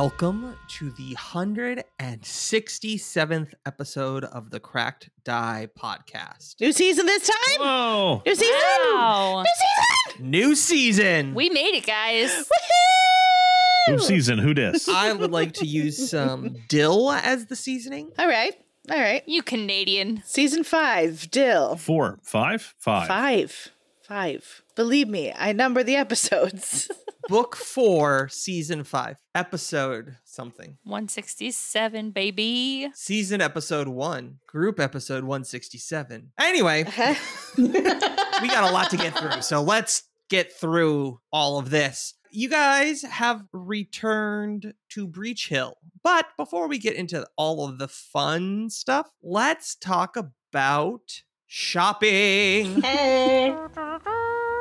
Welcome to the 167th episode of the Cracked Die podcast. New season this time? Whoa! New season? Wow. New season? New season. We made it, guys. Woohoo! Who season? Who dis? I would like to use some dill as the seasoning. All right. All right. You Canadian. Season five, Dill. Four, five, five. Five. Five. Believe me, I number the episodes. Book 4, season 5, episode something. 167, baby. Season episode 1, group episode 167. Anyway, we got a lot to get through. So let's get through all of this. You guys have returned to Breachill. But before we get into all of the fun stuff, let's talk about shopping. hey.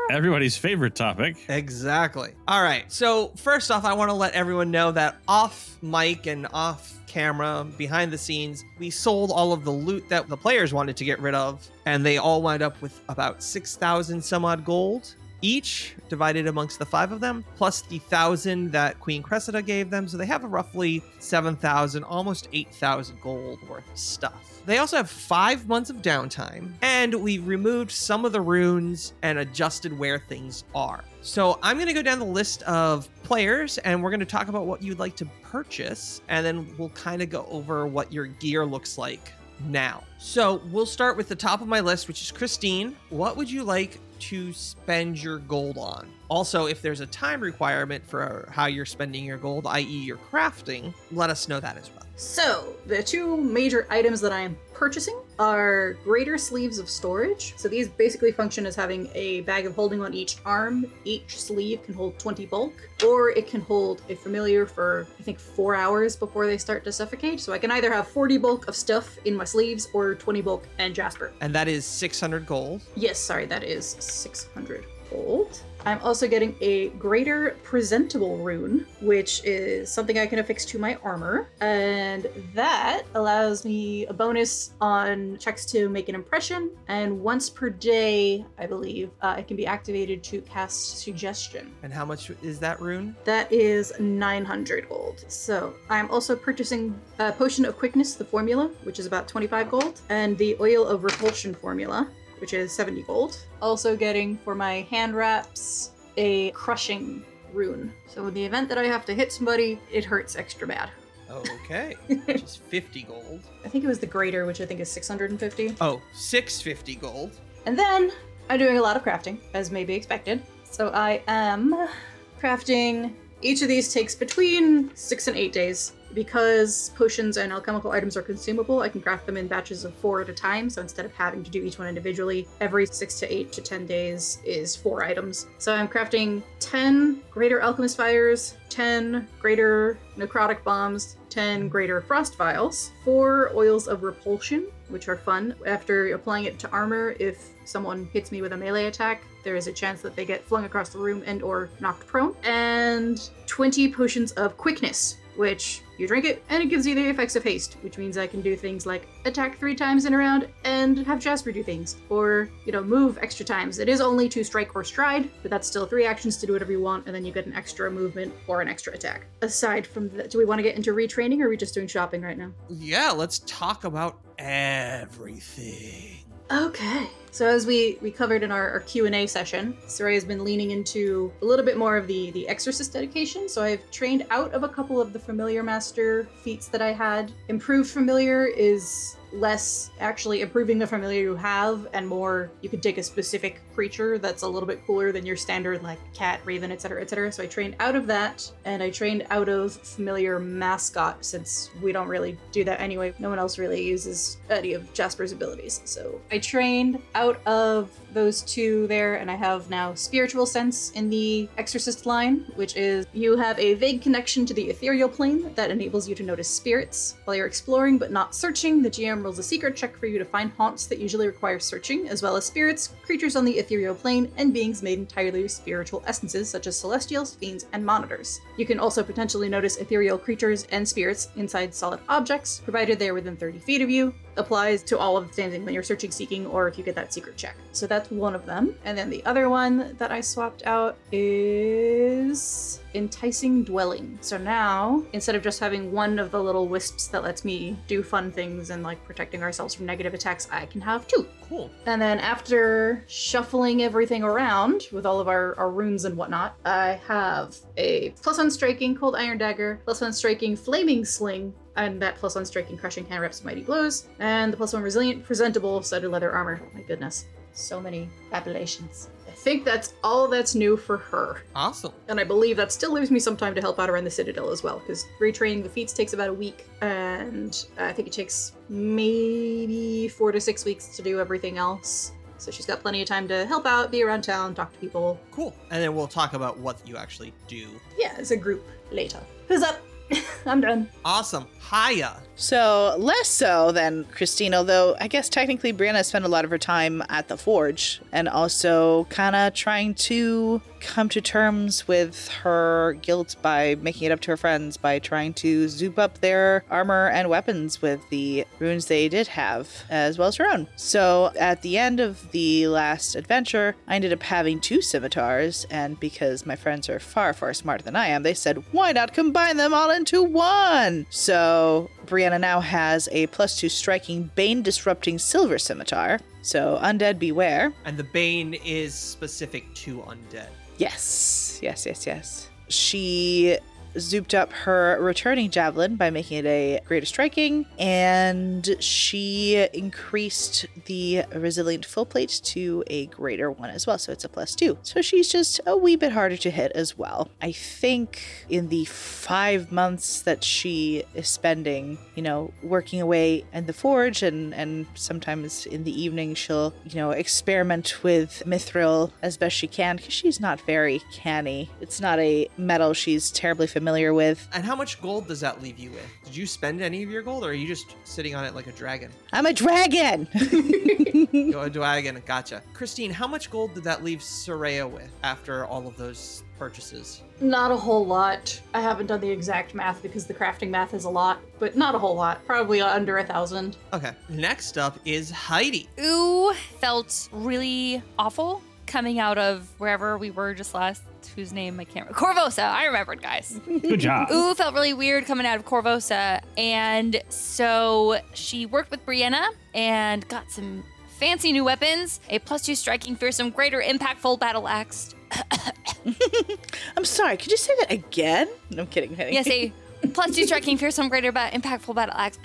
Everybody's favorite topic. Exactly. All right. So, first off, I want to let everyone know that off mic and off camera, behind the scenes, we sold all of the loot that the players wanted to get rid of, and they all wound up with about 6,000 some odd gold each, divided amongst the five of them, plus the thousand that Queen Cressida gave them. So they have roughly 7,000, almost 8,000 gold worth of stuff. They also have five months of downtime, and we removed some of the runes and adjusted where things are. So I'm going to go down the list of players, and we're going to talk about what you'd like to purchase, and then we'll kind of go over what your gear looks like now. So we'll start with the top of my list, which is Christine. What would you like to spend your gold on? Also, if there's a time requirement for how you're spending your gold, i.e., your crafting, let us know that as well. So, the two major items that I am purchasing are greater sleeves of storage. So, these basically function as having a bag of holding on each arm. Each sleeve can hold 20 bulk, or it can hold a familiar for, I think, four hours before they start to suffocate. So, I can either have 40 bulk of stuff in my sleeves or 20 bulk and Jasper. And that is 600 gold. Yes, sorry, that is 600 gold. I'm also getting a greater presentable rune, which is something I can affix to my armor. And that allows me a bonus on checks to make an impression. And once per day, I believe, uh, it can be activated to cast suggestion. And how much is that rune? That is 900 gold. So I'm also purchasing a potion of quickness, the formula, which is about 25 gold, and the oil of repulsion formula, which is 70 gold. Also getting for my hand wraps a crushing rune. So in the event that I have to hit somebody, it hurts extra bad. Okay, which is 50 gold. I think it was the greater, which I think is 650. Oh, 650 gold. And then I'm doing a lot of crafting, as may be expected. So I am crafting. Each of these takes between six and eight days. Because potions and alchemical items are consumable, I can craft them in batches of four at a time. So instead of having to do each one individually, every six to eight to ten days is four items. So I'm crafting 10 greater alchemist fires, 10 greater necrotic bombs, 10 greater frost vials, 4 oils of repulsion, which are fun. After applying it to armor, if someone hits me with a melee attack, there is a chance that they get flung across the room and or knocked prone. And 20 potions of quickness, which you drink it and it gives you the effects of haste, which means I can do things like attack three times in a round and have Jasper do things, or you know move extra times. It is only to strike or stride, but that's still three actions to do whatever you want, and then you get an extra movement or an extra attack. Aside from that, do we want to get into retraining, or are we just doing shopping right now? Yeah, let's talk about everything. Okay. So as we we covered in our, our Q&A session, Soraya has been leaning into a little bit more of the the exorcist dedication. So I've trained out of a couple of the familiar master feats that I had. Improved familiar is less actually improving the familiar you have and more you could take a specific creature that's a little bit cooler than your standard like cat raven etc etc so i trained out of that and i trained out of familiar mascot since we don't really do that anyway. No one else really uses any of jasper's abilities. So i trained out of those two there and i have now spiritual sense in the exorcist line which is you have a vague connection to the ethereal plane that enables you to notice spirits while you're exploring but not searching. The gm a secret check for you to find haunts that usually require searching, as well as spirits, creatures on the ethereal plane, and beings made entirely of spiritual essences such as celestials, fiends, and monitors. You can also potentially notice ethereal creatures and spirits inside solid objects, provided they are within 30 feet of you. Applies to all of the same thing when you're searching, seeking, or if you get that secret check. So that's one of them. And then the other one that I swapped out is enticing dwelling. So now, instead of just having one of the little wisps that lets me do fun things and like protecting ourselves from negative attacks, I can have two. Cool. And then after shuffling everything around with all of our, our runes and whatnot, I have a plus one striking cold iron dagger, plus one striking flaming sling, and that plus one striking crushing hand wraps mighty blows, and the plus one resilient presentable studded leather armor. My goodness. So many appellations. I think that's all that's new for her. Awesome. And I believe that still leaves me some time to help out around the Citadel as well, because retraining the feats takes about a week, and I think it takes maybe four to six weeks to do everything else. So she's got plenty of time to help out, be around town, talk to people. Cool. And then we'll talk about what you actually do. Yeah, as a group later. Who's up? I'm done. Awesome. Hiya. So less so than Christine, although I guess technically Brianna spent a lot of her time at the forge and also kind of trying to come to terms with her guilt by making it up to her friends by trying to zoop up their armor and weapons with the runes they did have, as well as her own. So at the end of the last adventure, I ended up having two scimitars, and because my friends are far, far smarter than I am, they said, why not combine them all into one? So Brianna now has a plus two striking Bane disrupting silver scimitar. So undead beware. And the Bane is specific to undead. Yes, yes, yes, yes. She zooped up her returning javelin by making it a greater striking, and she increased the resilient full plate to a greater one as well. So it's a plus two. So she's just a wee bit harder to hit as well. I think in the five months that she is spending, you know, working away in the forge and and sometimes in the evening she'll, you know, experiment with mithril as best she can because she's not very canny. It's not a metal she's terribly familiar with. And how much gold does that leave you with? Did you spend any of your gold, or are you just sitting on it like a dragon? I'm a dragon. You're a dragon. Gotcha. Christine, how much gold did that leave Soraya with after all of those purchases? Not a whole lot. I haven't done the exact math because the crafting math is a lot, but not a whole lot. Probably under a thousand. Okay. Next up is Heidi. Ooh, felt really awful coming out of wherever we were just last. Whose name I can't remember. Korvosa. I remembered, guys. Good job. Ooh, felt really weird coming out of Korvosa. And so she worked with Brianna and got some fancy new weapons a plus two striking, fearsome, greater, impactful battle axe. I'm sorry. Could you say that again? No, I'm kidding. kidding. Yes, a plus two striking, fearsome, greater, but impactful battle axe.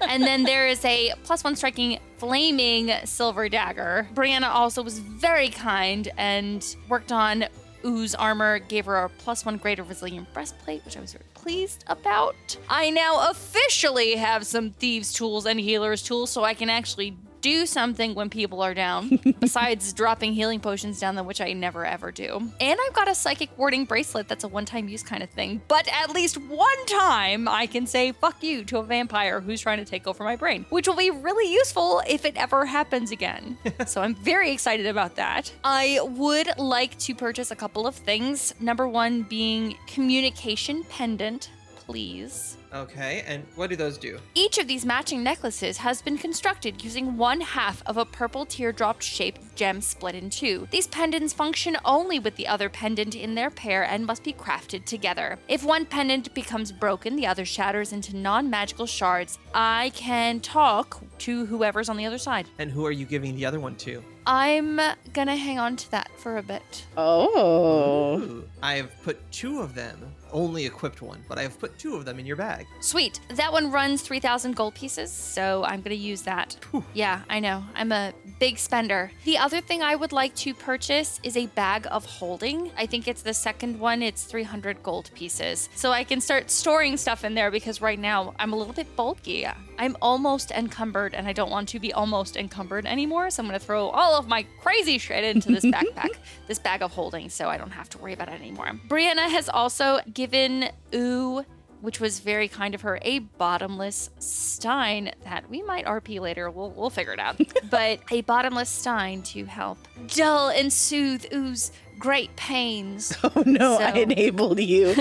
And then there is a plus one striking flaming silver dagger. Brianna also was very kind and worked on Ooze armor, gave her a plus one greater resilient breastplate, which I was very pleased about. I now officially have some thieves' tools and healers' tools, so I can actually do something when people are down, besides dropping healing potions down them, which I never ever do. And I've got a psychic warding bracelet that's a one time use kind of thing. But at least one time I can say fuck you to a vampire who's trying to take over my brain, which will be really useful if it ever happens again. so I'm very excited about that. I would like to purchase a couple of things. Number one being communication pendant, please. Okay, and what do those do? Each of these matching necklaces has been constructed using one half of a purple teardrop shaped gem split in two. These pendants function only with the other pendant in their pair and must be crafted together. If one pendant becomes broken, the other shatters into non magical shards. I can talk to whoever's on the other side. And who are you giving the other one to? I'm gonna hang on to that for a bit. Oh. Ooh, I have put two of them, only equipped one, but I have put two of them in your bag. Sweet. That one runs 3,000 gold pieces, so I'm going to use that. Yeah, I know. I'm a big spender. The other thing I would like to purchase is a bag of holding. I think it's the second one, it's 300 gold pieces. So I can start storing stuff in there because right now I'm a little bit bulky. I'm almost encumbered and I don't want to be almost encumbered anymore, so I'm going to throw all of my crazy shit into this backpack, this bag of holding, so I don't have to worry about it anymore. Brianna has also given Ooh which was very kind of her, a bottomless stein that we might RP later. We'll, we'll figure it out. but a bottomless stein to help dull and soothe Ooze great pains. Oh no, I enabled you.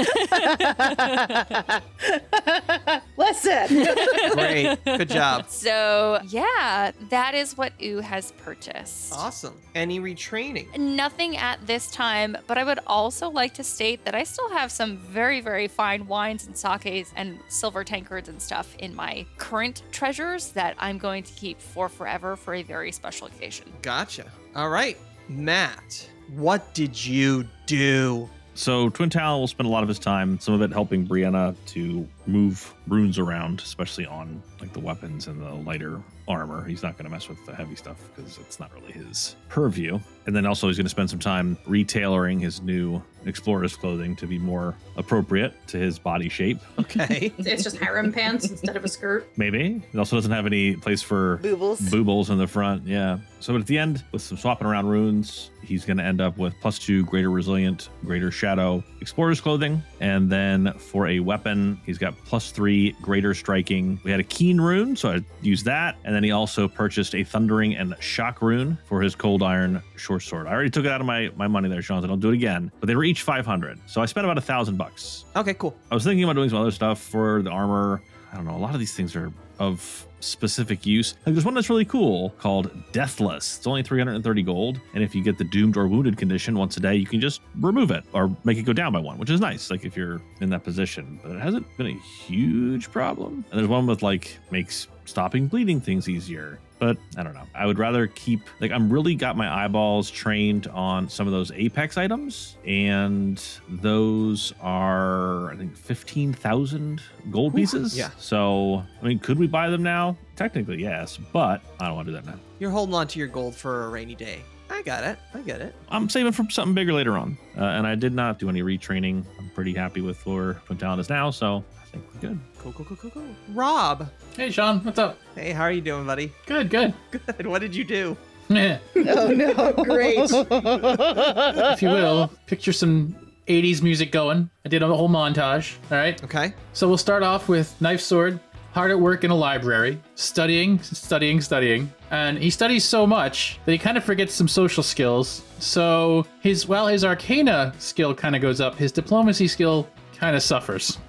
Listen. Great. Good job. So, yeah, that is what Oo has purchased. Awesome. Any retraining? Nothing at this time, but I would also like to state that I still have some very, very fine wines and sakes and silver tankards and stuff in my current treasures that I'm going to keep for forever for a very special occasion. Gotcha. All right. Matt, what did you do? So Twin Talon will spend a lot of his time, some of it helping Brianna to move runes around, especially on like the weapons and the lighter armor. He's not going to mess with the heavy stuff because it's not really his purview. And then also he's going to spend some time retailoring his new explorer's clothing to be more appropriate to his body shape. Okay. It's just harem pants instead of a skirt. Maybe. He also doesn't have any place for Boobles. boobles in the front. Yeah. So at the end, with some swapping around runes, he's going to end up with plus two greater resilient, greater shadow explorer's clothing. And then for a weapon, he's got plus three greater striking. We had a keen rune, so I used that. And then he also purchased a thundering and shock rune for his cold iron short sword. I already took it out of my, my money there, Sean, so don't do it again. But they were each 500. So I spent about a thousand bucks. Okay, cool. I was thinking about doing some other stuff for the armor. I don't know. A lot of these things are of specific use. Like there's one that's really cool called Deathless. It's only 330 gold, and if you get the doomed or wounded condition once a day, you can just remove it or make it go down by one, which is nice. Like if you're in that position, but it hasn't been a huge problem. And there's one with like makes stopping bleeding things easier. But I don't know. I would rather keep like I'm really got my eyeballs trained on some of those apex items, and those are I think fifteen thousand gold pieces. yeah. So I mean, could we buy them now? Technically, yes, but I don't want to do that now. You're holding on to your gold for a rainy day. I got it. I get it. I'm saving for something bigger later on. Uh, and I did not do any retraining. I'm pretty happy with where Twin is now, so think we're good. Cool, cool, cool, cool, cool. Rob. Hey, Sean, what's up? Hey, how are you doing, buddy? Good, good. Good. What did you do? Meh. oh no, great. if you will, picture some 80s music going. I did a whole montage. All right. Okay. So we'll start off with Knife Sword, hard at work in a library, studying, studying, studying. And he studies so much that he kind of forgets some social skills. So his while his arcana skill kind of goes up, his diplomacy skill kind of suffers.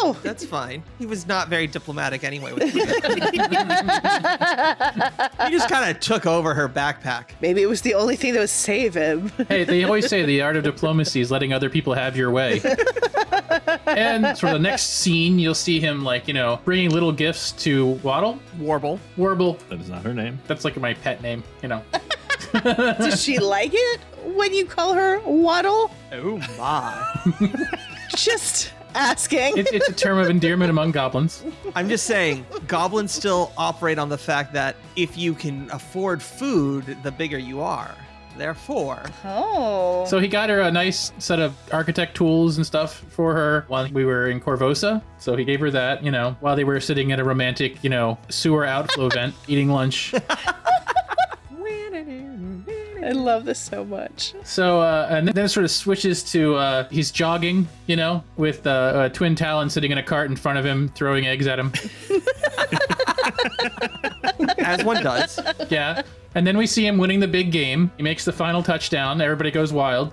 Oh no. That's fine. He was not very diplomatic anyway with he just kind of took over her backpack. Maybe it was the only thing that would save him. Hey, they always say the art of diplomacy is letting other people have your way. and for the next scene, you'll see him like, you know, bringing little gifts to Waddle. Warble. Warble, That is not her name. that's like my pet name, you know. Does she like it when you call her Waddle? Oh my. Just asking. It's, it's a term of endearment among goblins. I'm just saying, goblins still operate on the fact that if you can afford food, the bigger you are. Therefore, Oh. So he got her a nice set of architect tools and stuff for her while we were in Korvosa. So he gave her that, you know, while they were sitting at a romantic, you know, sewer outflow vent eating lunch. I love this so much. So, uh, and then it sort of switches to uh, he's jogging, you know, with uh, uh, Twin Talon sitting in a cart in front of him, throwing eggs at him. as one does. yeah. And then we see him winning the big game. He makes the final touchdown. Everybody goes wild.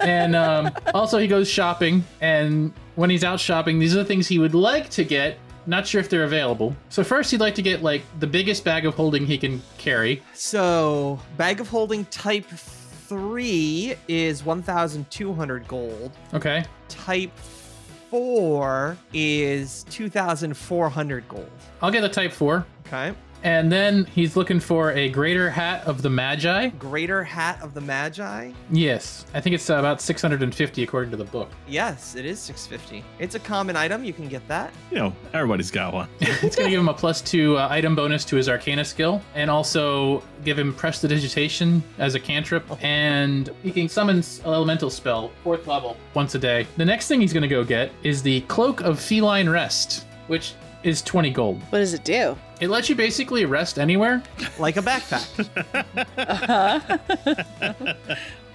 and um, also, he goes shopping. And when he's out shopping, these are the things he would like to get. Not sure if they're available. So, first, he'd like to get like the biggest bag of holding he can carry. So, bag of holding type 3 is 1,200 gold. Okay. Type 4 is 2,400 gold. I'll get the type 4. Okay. And then he's looking for a greater hat of the Magi. Greater Hat of the Magi. Yes, I think it's uh, about 650 according to the book. Yes, it is 650. It's a common item. You can get that. You know, everybody's got one. It's going to give him a plus two uh, item bonus to his Arcana skill, and also give him Prestidigitation as a cantrip, and he can summon an elemental spell, fourth level, once a day. The next thing he's going to go get is the Cloak of Feline Rest, which is 20 gold. What does it do? It lets you basically rest anywhere. Like a backpack.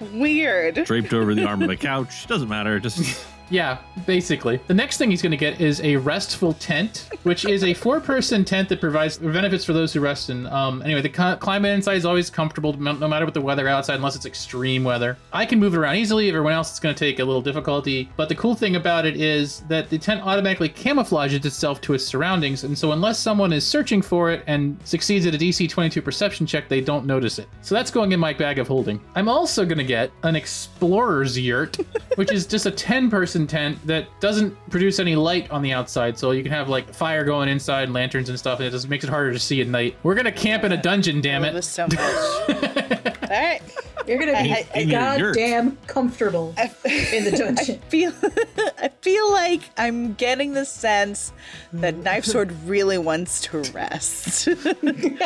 Weird. Draped over the arm of a couch. Doesn't matter. Just Yeah, basically. The next thing he's going to get is a restful tent, which is a four-person tent that provides benefits for those who rest in. Um, anyway, the cli- climate inside is always comfortable, no matter what the weather outside, unless it's extreme weather. I can move it around easily. Everyone else is going to take a little difficulty. But the cool thing about it is that the tent automatically camouflages itself to its surroundings, and so unless someone is searching for it and succeeds at a DC 22 perception check, they don't notice it. So that's going in my bag of holding. I'm also going to get an explorer's yurt, which is just a 10 person tent that doesn't produce any light on the outside. So you can have like fire going inside and lanterns and stuff, and it just makes it harder to see at night. We're going to camp in a dungeon, damn love it. this so much. All right. You're gonna be I- I- in your yurt. goddamn comfortable in the dungeon. I dungeon. feel I feel like I'm getting the sense that mm. Knife Sword really wants to rest.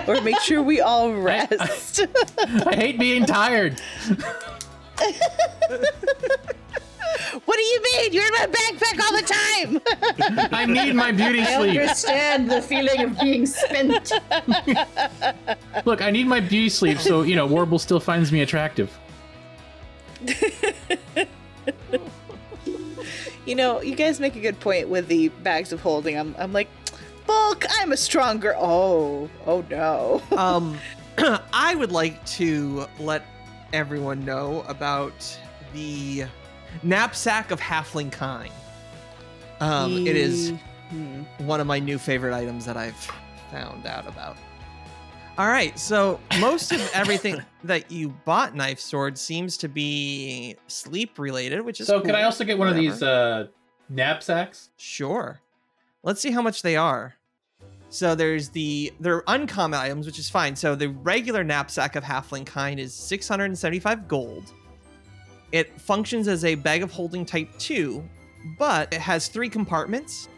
or make sure we all rest. I hate being tired. What do you mean? You're in my backpack all the time. I need my beauty I sleep. understand the feeling of being spent. Look, I need my beauty sleep so, you know, Warble still finds me attractive. you know, you guys make a good point with the bags of holding. I'm I'm like, Bulk, I'm a stronger. Oh, oh no. um, I would like to let everyone know about the knapsack of halfling kind. Um, it is Hmm. one of my new favorite items that I've found out about. All right, so most of everything that you bought, knife sword, seems to be sleep related, which is So, can I also get one of these uh, knapsacks? Sure. Let's see how much they are. So there's the they're uncommon items, which is fine. So the regular knapsack of halfling kind is 675 gold. It functions as a bag of holding type 2, but it has three compartments.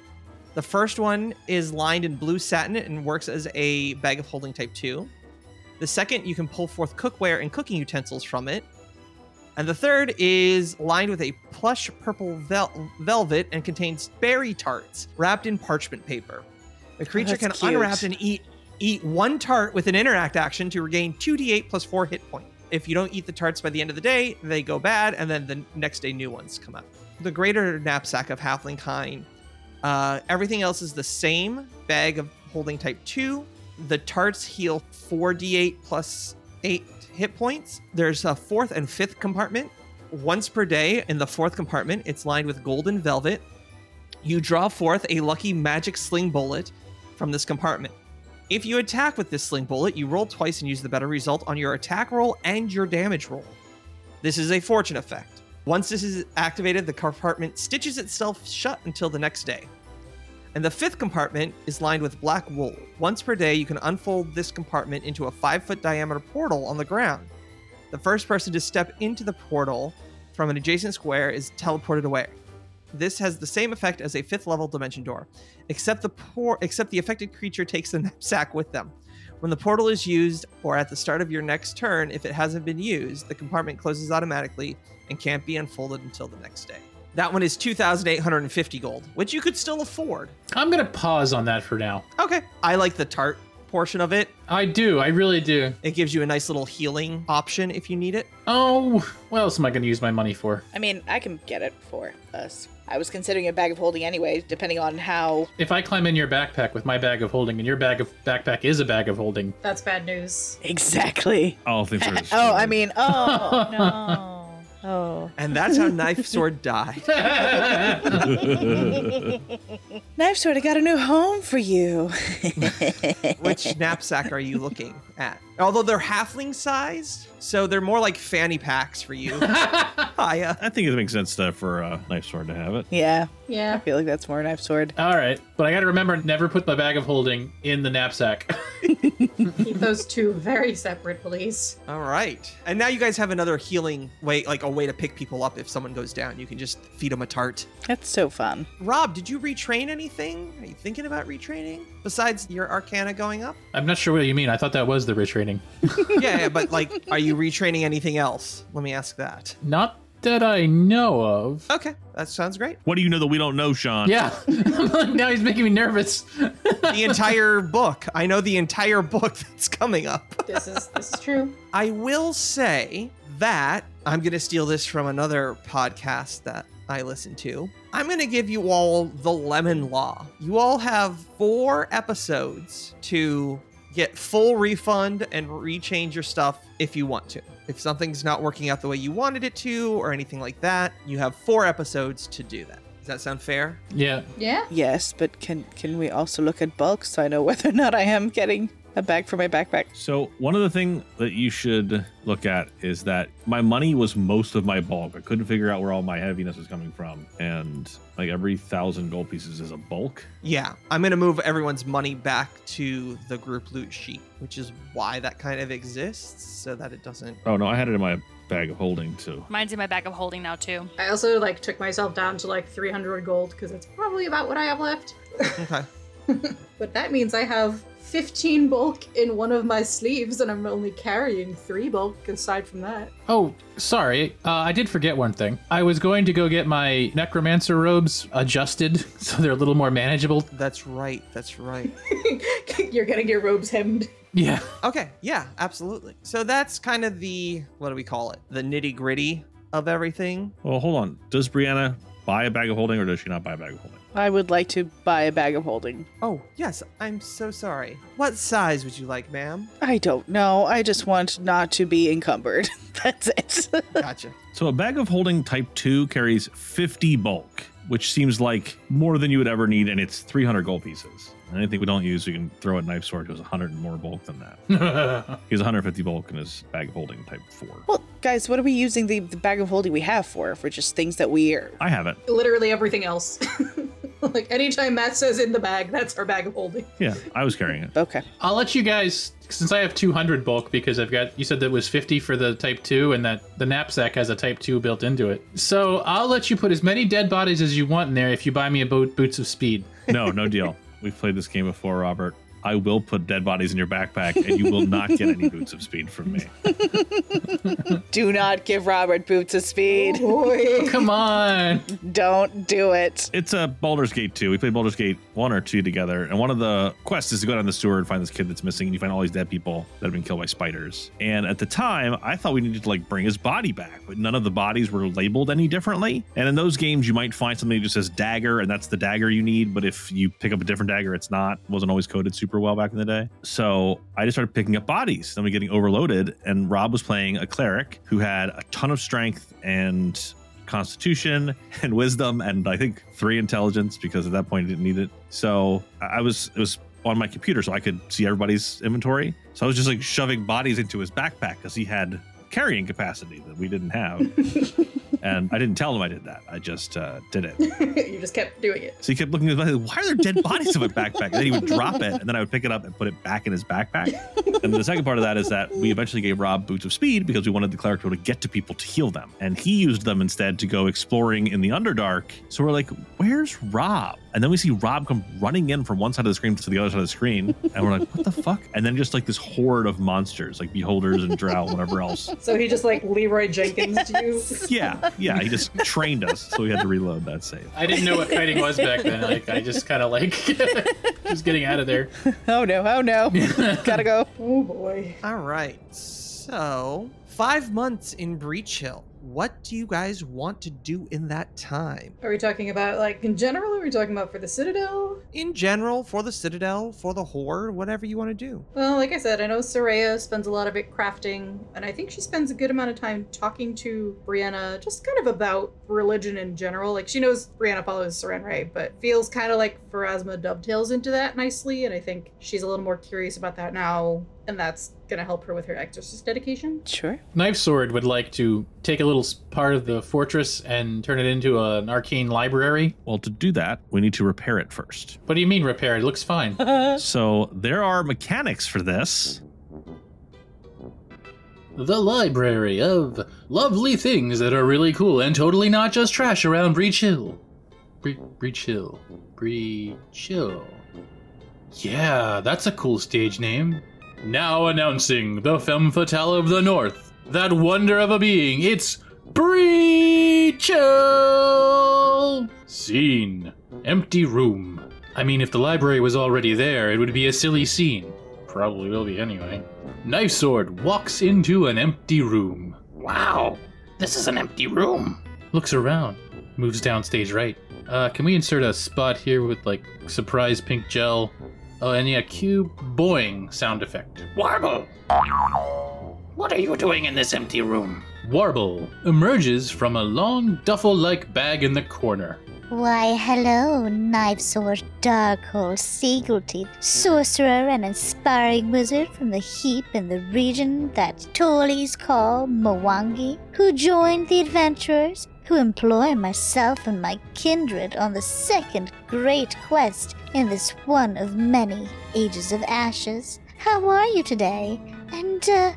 The first one is lined in blue satin and works as a bag of holding type 2. The second, you can pull forth cookware and cooking utensils from it. And the third is lined with a plush purple vel- velvet and contains berry tarts wrapped in parchment paper. The creature can cute. unwrap and eat eat one tart with an interact action to regain 2d8 plus 4 hit point. If you don't eat the tarts by the end of the day, they go bad, and then the next day new ones come out. The greater knapsack of halfling kind. Uh, everything else is the same bag of holding type 2. The tarts heal 4d8 plus 8 hit points. There's a fourth and fifth compartment. Once per day in the fourth compartment, it's lined with golden velvet. You draw forth a lucky magic sling bullet from this compartment. If you attack with this sling bullet, you roll twice and use the better result on your attack roll and your damage roll. This is a fortune effect. Once this is activated, the compartment stitches itself shut until the next day. And the fifth compartment is lined with black wool. Once per day, you can unfold this compartment into a five foot diameter portal on the ground. The first person to step into the portal from an adjacent square is teleported away. This has the same effect as a fifth level dimension door, except the por- except the affected creature takes the knapsack with them. When the portal is used, or at the start of your next turn, if it hasn't been used, the compartment closes automatically and can't be unfolded until the next day. That one is 2,850 gold, which you could still afford. I'm going to pause on that for now. Okay. I like the tart portion of it. I do. I really do. It gives you a nice little healing option if you need it. Oh, what else am I going to use my money for? I mean, I can get it for us. I was considering a bag of holding anyway, depending on how. If I climb in your backpack with my bag of holding and your bag of backpack is a bag of holding, That's bad news. Exactly. All things are. Oh, I mean, oh no. Oh. And that's how Knife Sword died. Knife Sword, I got a new home for you. Which knapsack are you looking at? Although they're halfling sized, so they're more like fanny packs for you. Hiya. I think it makes sense to, for a knife sword to have it. yeah, Yeah, I Yeah. feel like that's more Knife Sword. all right. But I got to remember never put my bag of holding in the knapsack. Keep those two very separate, please. All right. And now you guys have another healing way, like a way to pick people up if someone goes down. You can just feed them a tart. That's so fun. Rob, did you retrain anything? Are you thinking about retraining besides your Arcana going up? I'm not sure what you mean. I thought that was the retraining. yeah, yeah, but like, are you retraining anything else? Let me ask that. Not that I know of. Okay, that sounds great. What do you know that we don't know, Sean? Yeah. now he's making me nervous. The entire book. I know the entire book that's coming up. This is this is true. I will say that I'm going to steal this from another podcast that I listen to, I'm going to give you all the lemon law. You all have four episodes to get full refund and rechange your stuff if you want to. If something's not working out the way you wanted it to or anything like that, you have four episodes to do that. Does that sound fair? Yeah. Yeah? Yes, but can can we also look at bulk so I know whether or not I am getting a bag for my backpack? So one of the things that you should look at is that my money was most of my bulk. I couldn't figure out where all my heaviness was coming from, and like every thousand gold pieces is a bulk. Yeah, I'm going to move everyone's money back to the group loot sheet, which is why that kind of exists so that it doesn't. Oh no, I had it in my bag of holding too. Mine's in my bag of holding now too. I also like took myself down to like 300 gold because it's probably about what I have left. Okay. But that means I have 15 bulk in one of my sleeves and I'm only carrying 3 bulk aside from that. Oh, sorry. Uh, I did forget one thing. I was going to go get my necromancer robes adjusted so they're a little more manageable. That's right. That's right. You're getting your robes hemmed. Yeah. Okay, yeah, absolutely. So that's kind of the what do we call it? The nitty gritty of everything. Well, hold on. Does Brianna buy a bag of holding, or does she not buy a bag of holding? I would like to buy a bag of holding. Oh, yes, I'm so sorry. What size would you like, ma'am? I don't know. I just want not to be encumbered. That's it. Gotcha. So a bag of holding type 2 carries 50 bulk, which seems like more than you would ever need, and it's 300 gold pieces. And anything we don't use, we can throw at knife sword, goes 100 and more bulk than that. He has 150 bulk in his bag of holding type 4. well, guys, what are we using the, the bag of holding we have for? For just things that we are. I have it. Literally everything else. like anytime Matt says in the bag, that's our bag of holding. Yeah, I was carrying it. Okay. I'll let you guys, since I have 200 bulk because I've got, you said that was 50 for the type 2 and that the knapsack has a type 2 built into it. So I'll let you put as many dead bodies as you want in there if you buy me a boot, Boots of Speed. No, no deal. We've played this game before, Robert. I will put dead bodies in your backpack, and you will not get any boots of speed from me. Do not give Robert boots of speed. Boy. Come on. Don't do it. It's a Baldur's Gate 2. We played Baldur's Gate 1 or 2 together, and one of the quests is to go down the sewer and find this kid that's missing, and you find all these dead people that have been killed by spiders. And at the time, I thought we needed to like bring his body back, but none of the bodies were labeled any differently. And in those games, you might find something that just says dagger, and that's the dagger you need. But if you pick up a different dagger, it's not. wasn't always coded super well back in the day. So I just started picking up bodies, then we getting overloaded, and Rob was playing a cleric who had a ton of strength and constitution and wisdom and i think three intelligence because at that point he didn't need it. So i was it was on my computer so i could see everybody's inventory. So i was just like shoving bodies into his backpack because he had carrying capacity that we didn't have and i didn't tell him i did that i just uh, did it you just kept doing it. so he kept looking at me like, why are there dead bodies in my backpack? And then he would drop it, and then I would pick it up and put it back in his backpack. And the second part of that is that we eventually gave Rob boots of speed because we wanted the cleric to be able to get to people to heal them. And he used them instead to go exploring in the Underdark. So we're like, where's Rob? And then we see Rob come running in from one side of the screen to the other side of the screen. And we're like, what the fuck? And then just like this horde of monsters, like beholders and drow, whatever else. So he just like Leeroy Jenkins to you. Yeah, yeah. He just trained us. So we had to reload that save. I didn't know what kiting was back then. Like, I just kind of like, just getting out of there. Oh no, oh no. Gotta go. Oh boy. All right. So, five months in Breachill. What do you guys want to do in that time? Are we talking about like in general? Or are we talking about for the Citadel? In general, for the Citadel, for the Horde, whatever you want to do. Well, like I said, I know Soraya spends a lot of it crafting, and I think she spends a good amount of time talking to Brianna, just kind of about religion in general. Like she knows Brianna follows Sarenrae, but feels kind of like Pharasma dovetails into that nicely, and I think she's a little more curious about that now, and that's gonna help her with her exorcist dedication. Sure. Knife Sword would like to take a little part of the fortress and turn it into an arcane library. Well, to do that, we need to repair it first. What do you mean repair? It looks fine. So there are mechanics for this. the library of lovely things that are really cool and totally not just trash around Breachill. Bre- Breachill. Breach Hill. Yeah, that's a cool stage name. Now announcing the femme fatale of the north. That wonder of a being. It's Breachill! Scene. Empty room. I mean, if the library was already there, it would be a silly scene. Probably will be anyway. Knife Sword walks into an empty room. Wow, this is an empty room. Looks around. moves down stage right. Uh, can we insert a spot here with like surprise pink gel? Oh, and yeah, cue boing sound effect. Warble! What are you doing in this empty room? Warble emerges from a long duffel like bag in the corner. Why, hello, knife sword, darkhold, seagull teeth, sorcerer, and inspiring wizard from the heap in the region that Tolis call Mwangi, who joined the adventurers, who employ myself and my kindred on the second great quest in this one of many ages of ashes. How are you today? And, uh,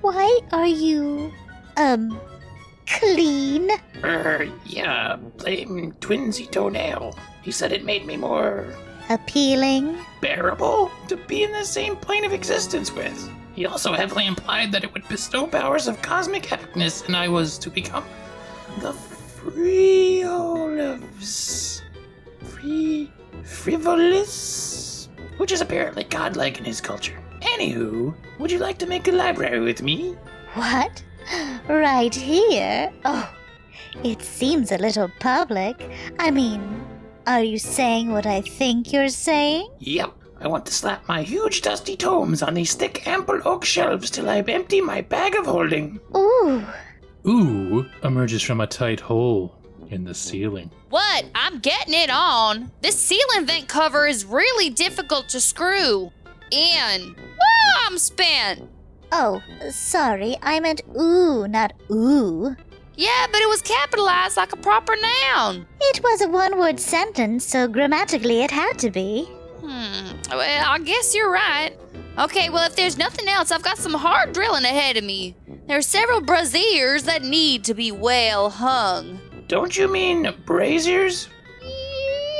why are you, um, clean? Er, yeah, blame Twinsy Toenail. He said it made me more Appealing? bearable to be in the same plane of existence with. He also heavily implied that it would bestow powers of cosmic epicness, and I was to become the Friolivs. Free. frivolous? Which is apparently godlike in his culture. Anywho, would you like to make a library with me? What? Right here? Oh, it seems a little public. I mean, are you saying what I think you're saying? Yep. I want to slap my huge dusty tomes on these thick, ample oak shelves till I empty my bag of holding. Ooh, Ooh emerges from a tight hole in the ceiling. What? I'm getting it on. This ceiling vent cover is really difficult to screw. And woo, I'm spent. oh, sorry, I meant ooh, not ooh. Yeah, but it was capitalized like a proper noun. It was a one word sentence, so grammatically it had to be. Hmm. Well, I guess you're right. Okay, well, if there's nothing else, I've got some hard drilling ahead of me. There are several braziers that need to be well hung. Don't you mean braziers?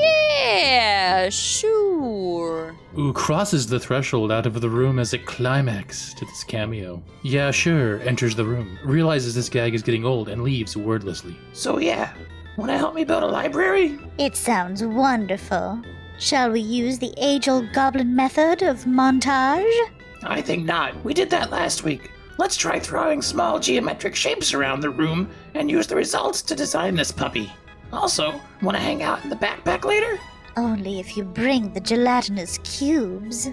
Yeah, sure. Ooh crosses the threshold out of the room as a climax to this cameo. Yeah, sure, enters the room, realizes this gag is getting old, and leaves wordlessly. So yeah, wanna help me build a library? It sounds wonderful. Shall we use the age old goblin method of montage? I think not. We did that last week. Let's try throwing small geometric shapes around the room and use the results to design this puppy. Also, wanna hang out in the backpack later? Only if you bring the gelatinous cubes.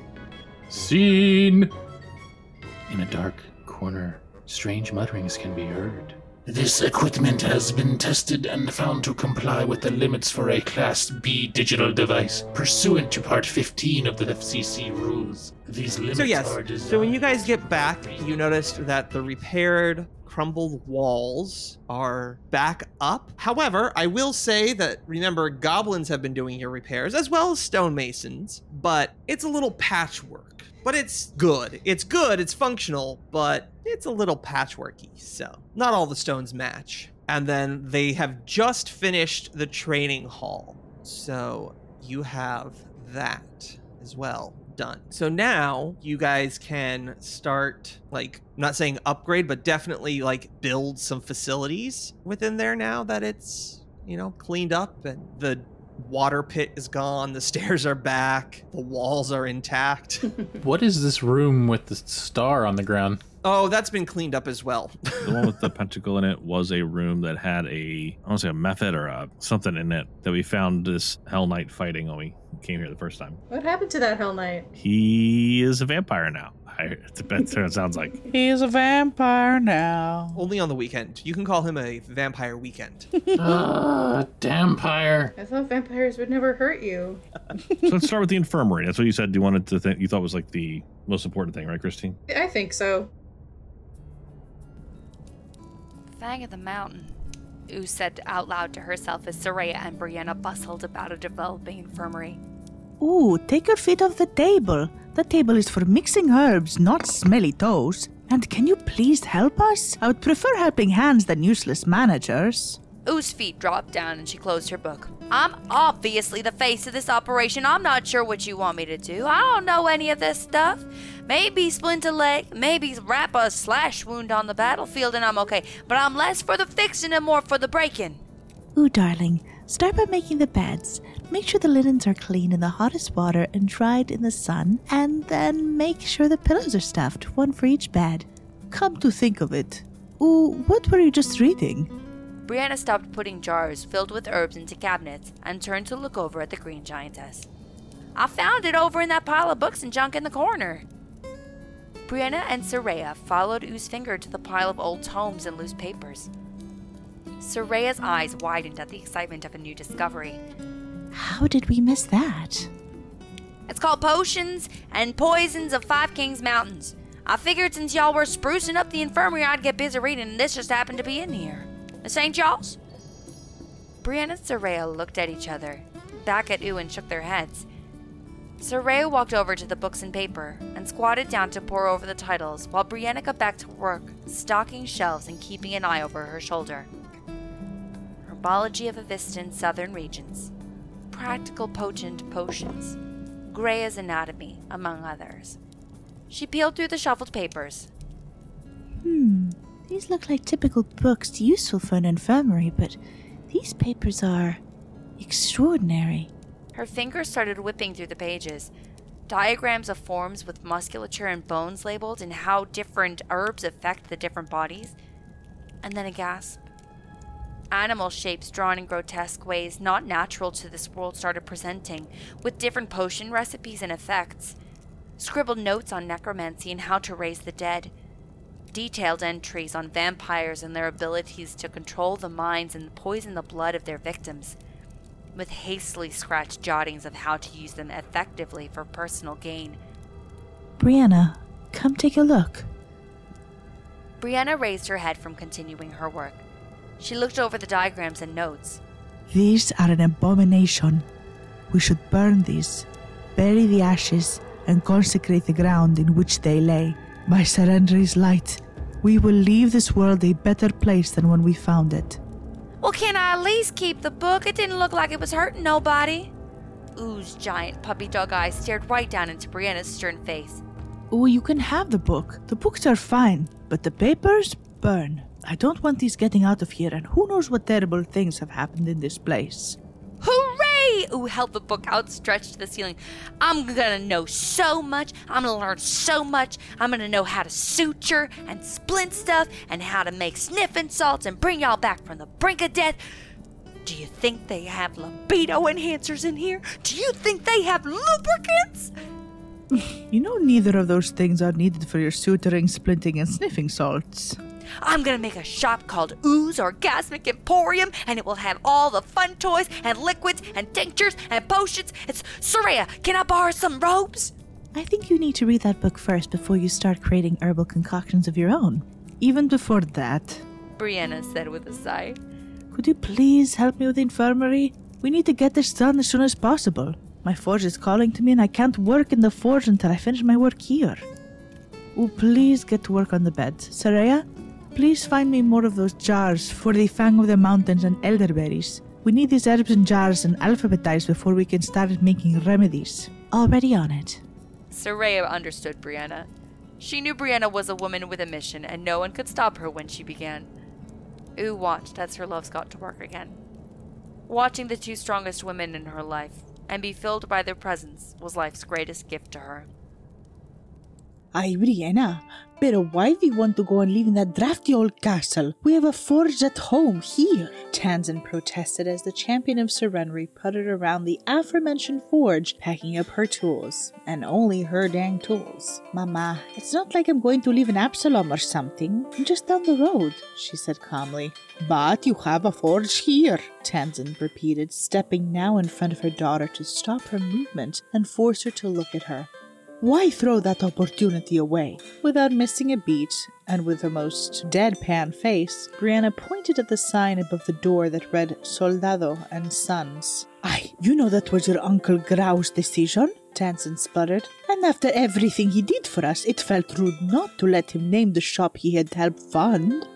Scene! In a dark corner, strange mutterings can be heard. This equipment has been tested and found to comply with the limits for a Class B digital device, pursuant to Part 15 of the FCC rules. These limits So yes, are designed. so when you guys get back, you noticed that the repaired crumbled walls are back up. However, I will say that remember goblins have been doing your repairs as well as stonemasons, but it's a little patchwork. But it's good. It's good, it's functional, but it's a little patchworky. So, not all the stones match. And then they have just finished the training hall. So, you have that as well done. So now you guys can start like I'm not saying upgrade but definitely like build some facilities within there now that it's, you know, cleaned up and the water pit is gone, the stairs are back, the walls are intact. What is this room with the star on the ground? oh, that's been cleaned up as well. The one with the pentacle in it was a room that had a, I want to say a method or a, something in it that we found this Hell Knight fighting when we came here the first time. What happened to that Hell Knight? He is a vampire now. I, that's what it sounds like. He's a vampire now. Only on the weekend. You can call him a vampire weekend. Ah, vampire. I thought vampires would never hurt you. So let's start with the infirmary. That's what you said you wanted to think, you thought was like the most important thing, right, Christine? I think so. Fang of the mountain. Ooh said out loud to herself as Soraya and Brianna bustled about a developing infirmary. Ooh, take your feet off the table. The table is for mixing herbs, not smelly toes. And can you please help us? I would prefer helping hands than useless managers. Ooh's feet dropped down and she closed her book. I'm obviously the face of this operation. I'm not sure what you want me to do. I don't know any of this stuff. Maybe splint a leg, maybe wrap a slash wound on the battlefield and I'm okay. But I'm less for the fixing and more for the breaking. Ooh, darling, start by making the beds. Make sure the linens are clean in the hottest water and dried in the sun, and then make sure the pillows are stuffed, one for each bed. Come to think of it. Ooh, what were you just reading? Brianna stopped putting jars filled with herbs into cabinets and turned to look over at the green giantess. I found it over in that pile of books and junk in the corner. Brianna and Soraya followed Oo's finger to the pile of old tomes and loose papers. Soraya's eyes widened at the excitement of a new discovery. How did we miss that? It's called Potions and Poisons of Five Kings Mountains. I figured since y'all were sprucing up the infirmary, I'd get busy reading, and this just happened to be in here. This ain't y'all's? Brianna and Soraya looked at each other, back at and shook their heads. Soraya walked over to the books and paper and squatted down to pore over the titles while Brianna got back to work, stocking shelves and keeping an eye over her shoulder. Herbology of Avistan Southern Regions, Practical Potent Potions, Greya's Anatomy, among others. She peeled through the shuffled papers. Hmm, these look like typical books useful for an infirmary, but these papers are extraordinary. Her fingers started whipping through the pages. Diagrams of forms with musculature and bones labeled and how different herbs affect the different bodies. And then a gasp. Animal shapes drawn in grotesque ways not natural to this world started presenting, with different potion recipes and effects. Scribbled notes on necromancy and how to raise the dead. Detailed entries on vampires and their abilities to control the minds and poison the blood of their victims with hastily scratched jottings of how to use them effectively for personal gain. Brianna, come take a look. Brianna raised her head from continuing her work. She looked over the diagrams and notes. These are an abomination. We should burn these, bury the ashes, and consecrate the ground in which they lay. By Sarenrae's light, we will leave this world a better place than when we found it. Well, can I at least keep the book? It didn't look like it was hurting nobody. Oo's giant puppy dog eyes stared right down into Brianna's stern face. Oh, you can have the book. The books are fine, but the papers burn. I don't want these getting out of here, and who knows what terrible things have happened in this place. Hooray! Ooh held the book outstretched to the ceiling. I'm gonna know so much. I'm gonna learn so much. I'm gonna know how to suture and splint stuff and how to make sniffing salts and bring y'all back from the brink of death. Do you think they have libido enhancers in here? Do you think they have lubricants? You know, neither of those things are needed for your suturing, splinting, and sniffing salts. I'm gonna make a shop called Ooze Orgasmic Emporium, and it will have all the fun toys and liquids and tinctures and potions. It's Soraya. Can I borrow some robes? I think you need to read that book first before you start creating herbal concoctions of your own. Even before that, Brianna said with a sigh. could you please help me with the infirmary? We need to get this done as soon as possible. My forge is calling to me, and I can't work in the forge until I finish my work here. Oh, please get to work on the bed. Soraya, please find me more of those jars for the Fang of the Mountains and elderberries. We need these herbs in jars and alphabetized before we can start making remedies. Already on it. Soraya understood Brianna. She knew Brianna was a woman with a mission, and no one could stop her when she began. Ooh watched as her loves got to work again. Watching the two strongest women in her life and be filled by their presence was life's greatest gift to her. Ay, Brianna, pero why do you want to go and live in that drafty old castle? We have a forge at home here. Tanzan protested as the champion of Sarenrae puttered around the aforementioned forge, packing up her tools. And only her dang tools. Mama, it's not like I'm going to live in Absalom or something. I'm just down the road, she said calmly. But you have a forge here, Tanzan repeated, stepping now in front of her daughter to stop her movement and force her to look at her. Why throw that opportunity away? Without missing a beat, and with the most deadpan face, Brianna pointed at the sign above the door that read Soldado and Sons. Aye, you know that was your Uncle Grau's decision? Tanzan sputtered. And after everything he did for us, it felt rude not to let him name the shop he had helped fund.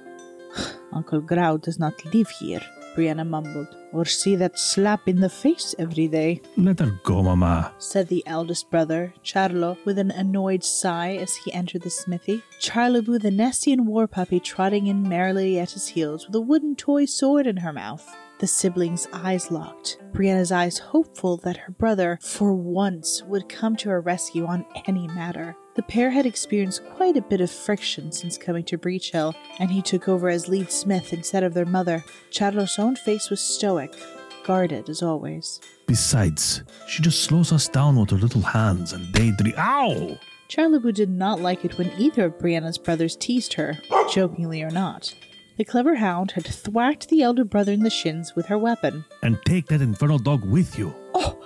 Uncle Grau does not live here, Brianna mumbled, or see that slap in the face every day Let her go, Mama. said the eldest brother, Charlo, with an annoyed sigh as he entered the smithy. Charlaboo, the Nessian war puppy, trotting in merrily at his heels with a wooden toy sword in her mouth. The siblings' eyes locked. Brianna's eyes hopeful that her brother, for once, would come to her rescue on any matter. The pair had experienced quite a bit of friction since coming to Breachill, and he took over as lead smith instead of their mother. Charlo's own face was stoic, guarded as always. Besides, she just slows us down with her little hands and daydream. Ow! Charlaboo did not like it when either of Brianna's brothers teased her, jokingly or not. The clever hound had thwacked the elder brother in the shins with her weapon. And take that infernal dog with you. Oh,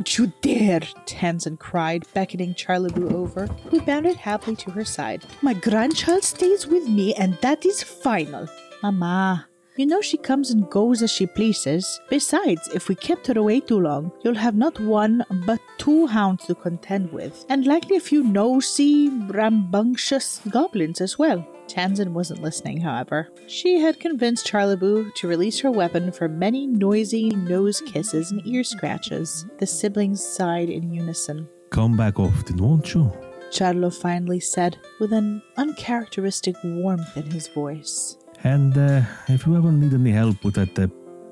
don't you dare! Tanzan cried, beckoning Charlaboo over, who bounded happily to her side. My grandchild stays with me, and that is final. Mama, you know she comes and goes as she pleases. Besides, if we kept her away too long, you'll have not one but two hounds to contend with, and likely a few nosy, rambunctious goblins as well. Tanzan wasn't listening, however. She had convinced Charlaboo to release her weapon for many noisy nose kisses and ear scratches. The siblings sighed in unison. Come back often, won't you? Charlo finally said, with an uncharacteristic warmth in his voice. And uh, if you ever need any help with that uh,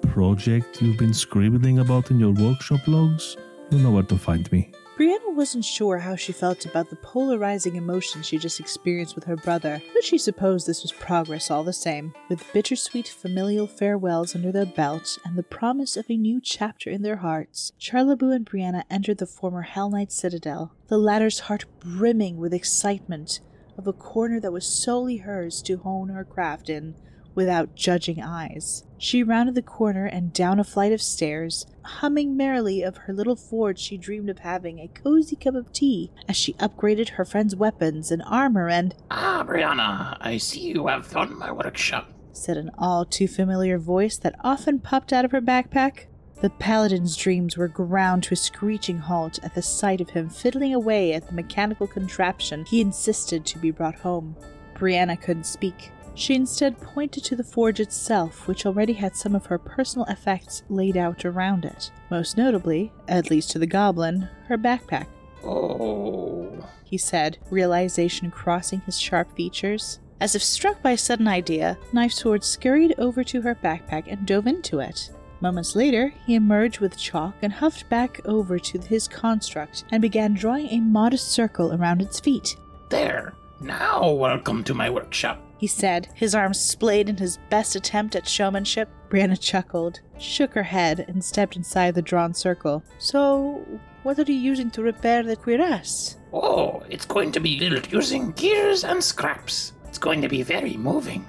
project you've been scribbling about in your workshop logs, you know where to find me. Brianna wasn't sure how she felt about the polarizing emotions she just experienced with her brother, but she supposed this was progress all the same. With bittersweet familial farewells under their belts and the promise of a new chapter in their hearts, Charlaboo and Brianna entered the former Hellknight citadel, the latter's heart brimming with excitement of a corner that was solely hers to hone her craft in without judging eyes. She rounded the corner and down a flight of stairs, humming merrily of her little forge she dreamed of having a cozy cup of tea as she upgraded her friend's weapons and armor and Ah, Brianna, I see you have found my workshop. said an all too familiar voice that often popped out of her backpack. The paladin's dreams were ground to a screeching halt at the sight of him fiddling away at the mechanical contraption he insisted to be brought home. Brianna couldn't speak. She instead pointed to the forge itself, which already had some of her personal effects laid out around it. Most notably, at least to the goblin, her backpack. Oh. He said, realization crossing his sharp features. As if struck by a sudden idea, Knife Sword scurried over to her backpack and dove into it. Moments later, he emerged with chalk and huffed back over to his construct and began drawing a modest circle around its feet. There. Now, welcome to my workshop. He said, his arms splayed in his best attempt at showmanship. Brianna chuckled, shook her head, and stepped inside the drawn circle. So, what are you using to repair the cuirass? Oh, it's going to be built using gears and scraps. It's going to be very moving.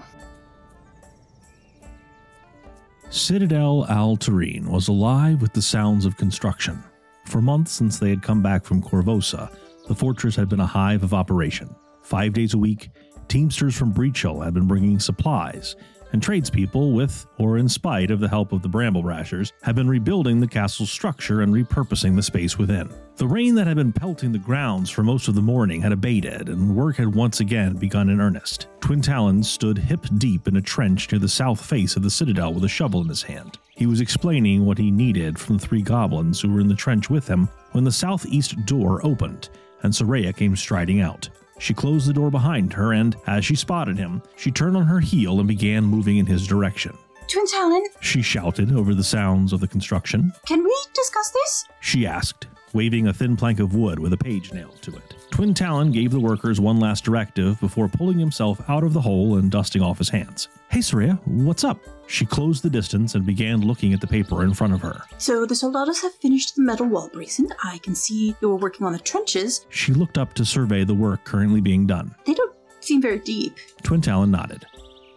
Citadel Altaerein was alive with the sounds of construction. For months since they had come back from Korvosa, the fortress had been a hive of operation. Five days a week, teamsters from Breachill had been bringing supplies, and tradespeople, with or in spite of the help of the Bramble Brashers, had been rebuilding the castle's structure and repurposing the space within. The rain that had been pelting the grounds for most of the morning had abated, and work had once again begun in earnest. Twin Talon stood hip deep in a trench near the south face of the citadel with a shovel in his hand. He was explaining what he needed from the three goblins who were in the trench with him when the southeast door opened, and Soraya came striding out. She closed the door behind her, and as she spotted him, she turned on her heel and began moving in his direction. Twin Talon, She shouted over the sounds of the construction. can we discuss this? She asked, waving a thin plank of wood with a page nailed to it. Twin Talon gave the workers one last directive before pulling himself out of the hole and dusting off his hands. Hey, Soraya, what's up? She closed the distance and began looking at the paper in front of her. So the soldados have finished the metal wall bracing. I can see you were working on the trenches. She looked up to survey the work currently being done. They don't seem very deep. Twin Talon nodded.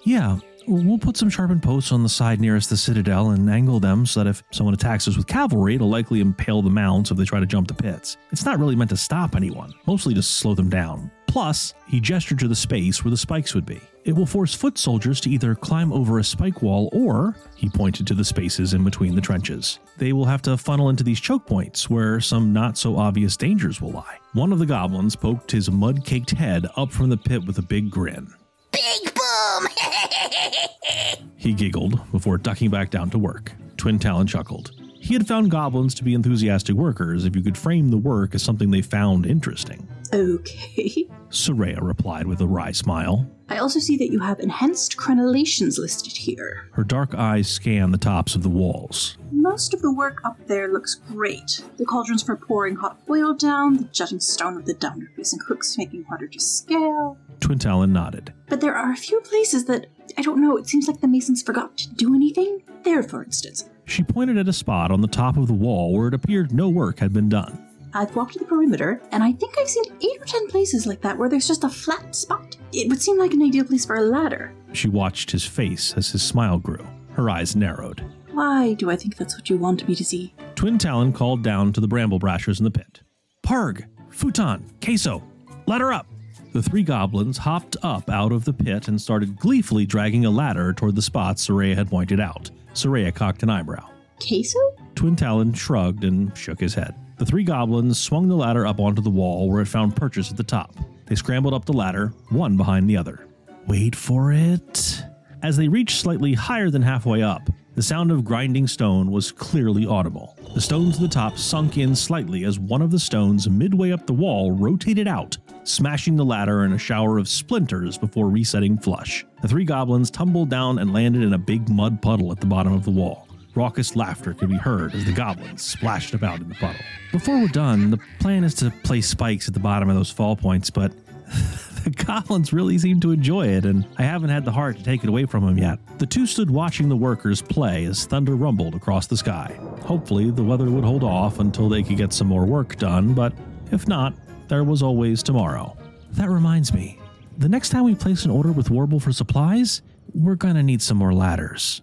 Yeah, we'll put some sharpened posts on the side nearest the citadel and angle them so that if someone attacks us with cavalry, it'll likely impale the mounts if they try to jump the pits. It's not really meant to stop anyone, mostly to slow them down. Plus, he gestured to the space where the spikes would be. It will force foot soldiers to either climb over a spike wall or, he pointed to the spaces in between the trenches. They will have to funnel into these choke points where some not so obvious dangers will lie. One of the goblins poked his mud caked head up from the pit with a big grin. Big boom! He giggled before ducking back down to work. Twin Talon chuckled. He had found goblins to be enthusiastic workers if you could frame the work as something they found interesting. Okay. Soraya replied with a wry smile. I also see that you have enhanced crenellations listed here. Her dark eyes scan the tops of the walls. Most of the work up there looks great. The cauldrons for pouring hot oil down, the jutting stone of the downward facing hooks making harder to scale. Twin Talon nodded. But there are a few places that, I don't know, it seems like the masons forgot to do anything. There, for instance. She pointed at a spot on the top of the wall where it appeared no work had been done. I've walked the perimeter, and I think I've seen eight or ten places like that where there's just a flat spot. It would seem like an ideal place for a ladder. She watched his face as his smile grew. Her eyes narrowed. Why do I think that's what you want me to see? Twin Talon called down to the bramble brashers in the pit. Parg, Futon, Queso, ladder up. The three goblins hopped up out of the pit and started gleefully dragging a ladder toward the spot Soraya had pointed out. Soraya cocked an eyebrow. Queso? Twin Talon shrugged and shook his head. The three goblins swung the ladder up onto the wall where it found purchase at the top. They scrambled up the ladder, one behind the other. Wait for it. As they reached slightly higher than halfway up, the sound of grinding stone was clearly audible. The stones at the top sunk in slightly as one of the stones midway up the wall rotated out, smashing the ladder in a shower of splinters before resetting flush. The three goblins tumbled down and landed in a big mud puddle at the bottom of the wall. Raucous laughter could be heard as the goblins splashed about in the puddle. Before we're done, the plan is to place spikes at the bottom of those fall points, but the goblins really seem to enjoy it, and I haven't had the heart to take it away from them yet. The two stood watching the workers play as thunder rumbled across the sky. Hopefully, the weather would hold off until they could get some more work done, but if not, there was always tomorrow. That reminds me, the next time we place an order with Warble for supplies, we're gonna need some more ladders.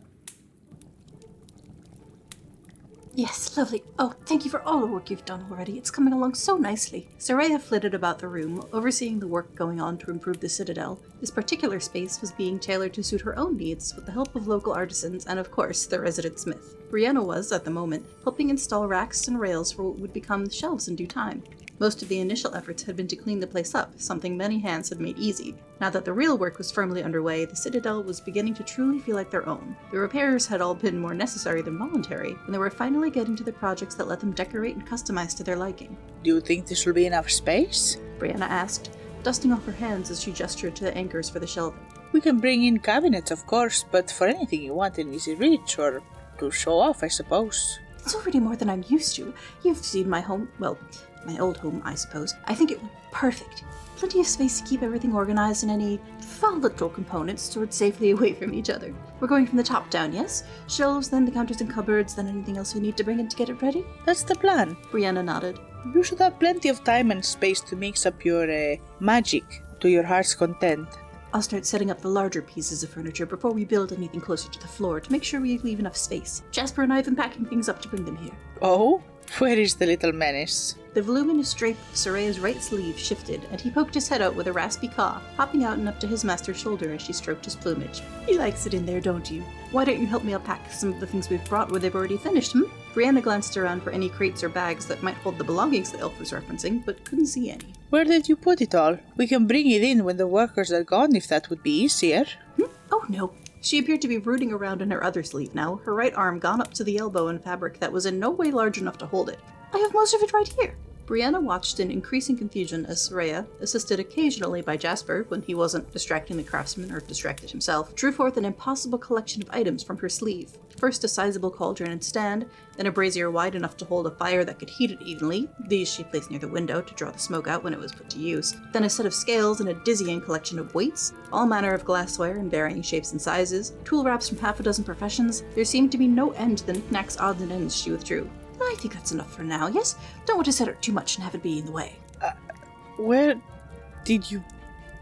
Yes, lovely. Oh, thank you for all the work you've done already. It's coming along so nicely. Soraya flitted about the room, overseeing the work going on to improve the citadel. This particular space was being tailored to suit her own needs with the help of local artisans and, of course, the resident smith. Brianna was, at the moment, helping install racks and rails for what would become shelves in due time. Most of the initial efforts had been to clean the place up, something many hands had made easy. Now that the real work was firmly underway, the Citadel was beginning to truly feel like their own. The repairs had all been more necessary than voluntary, and they were finally getting to the projects that let them decorate and customize to their liking. Do you think this will be enough space? Brianna asked, dusting off her hands as she gestured to the anchors for the shelving. We can bring in cabinets, of course, but for anything you want in easy reach, or to show off, I suppose. It's already more than I'm used to. You've seen my home, well, my old home, I suppose. I think it would be perfect. Plenty of space to keep everything organized and any volatile components stored safely away from each other. We're going from the top down, yes? Shelves, then the counters and cupboards, then anything else we need to bring in to get it ready? That's the plan. Brianna nodded. You should have plenty of time and space to mix up your uh, magic to your heart's content. I'll start setting up the larger pieces of furniture before we build anything closer to the floor to make sure we leave enough space. Jasper and I have been packing things up to bring them here. Oh? Where is the little menace? The voluminous drape of Soraya's right sleeve shifted, and he poked his head out with a raspy caw, hopping out and up to his master's shoulder as she stroked his plumage. He likes it in there, don't you? Why don't you help me unpack some of the things we've brought where they've already finished, hmm? Brianna glanced around for any crates or bags that might hold the belongings the elf was referencing, but couldn't see any. Where did you put it all? We can bring it in when the workers are gone if that would be easier. Oh no. She appeared to be rooting around in her other sleeve now, her right arm gone up to the elbow in fabric that was in no way large enough to hold it. I have most of it right here. Brianna watched in increasing confusion as Soraya, assisted occasionally by Jasper when he wasn't distracting the craftsman or distracted himself, drew forth an impossible collection of items from her sleeve. First a sizable cauldron and stand, then a brazier wide enough to hold a fire that could heat it evenly. These she placed near the window to draw the smoke out when it was put to use. Then a set of scales and a dizzying collection of weights, all manner of glassware in varying shapes and sizes, tool wraps from half a dozen professions. There seemed to be no end to the knickknacks, odds, and ends she withdrew. I think that's enough for now, yes? Don't want to set up too much and have it be in the way. Uh, where did you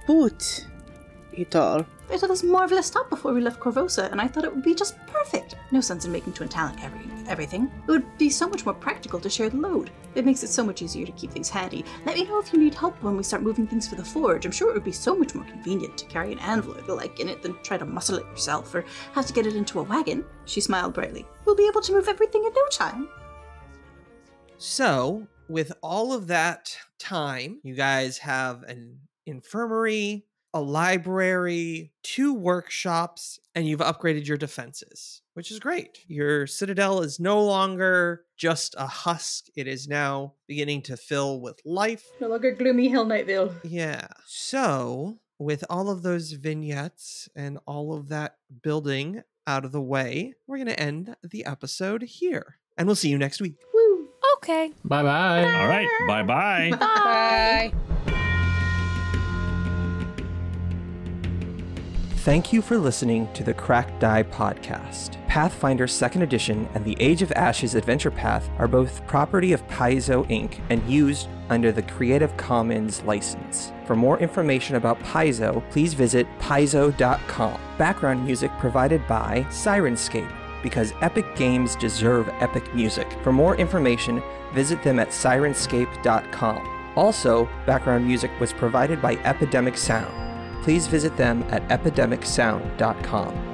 put it all? It this marvelous top before we left Korvosa, and I thought it would be just perfect. No sense in making Twin Talon every, everything. It would be so much more practical to share the load. It makes it so much easier to keep things handy. Let me know if you need help when we start moving things for the forge. I'm sure it would be so much more convenient to carry an anvil or the like in it than try to muscle it yourself or have to get it into a wagon. She smiled brightly. We'll be able to move everything in no time. So, with all of that time, you guys have an infirmary, a library, two workshops, and you've upgraded your defenses, which is great. Your citadel is no longer just a husk, it is now beginning to fill with life. No longer gloomy Hell Nightville. Yeah. So, with all of those vignettes and all of that building out of the way, we're going to end the episode here. And we'll see you next week. Woo! Okay. Bye bye. All right. Bye bye. Bye. Thank you for listening to the Cracked Die podcast. Pathfinder 2nd Edition and the Age of Ashes Adventure Path are both property of Paizo Inc. and used under the Creative Commons license. For more information about Paizo, please visit paizo.com. Background music provided by Syrinscape because epic games deserve epic music. For more information, visit them at syrinscape.com. Also, background music was provided by Epidemic Sound please visit them at epidemicsound.com.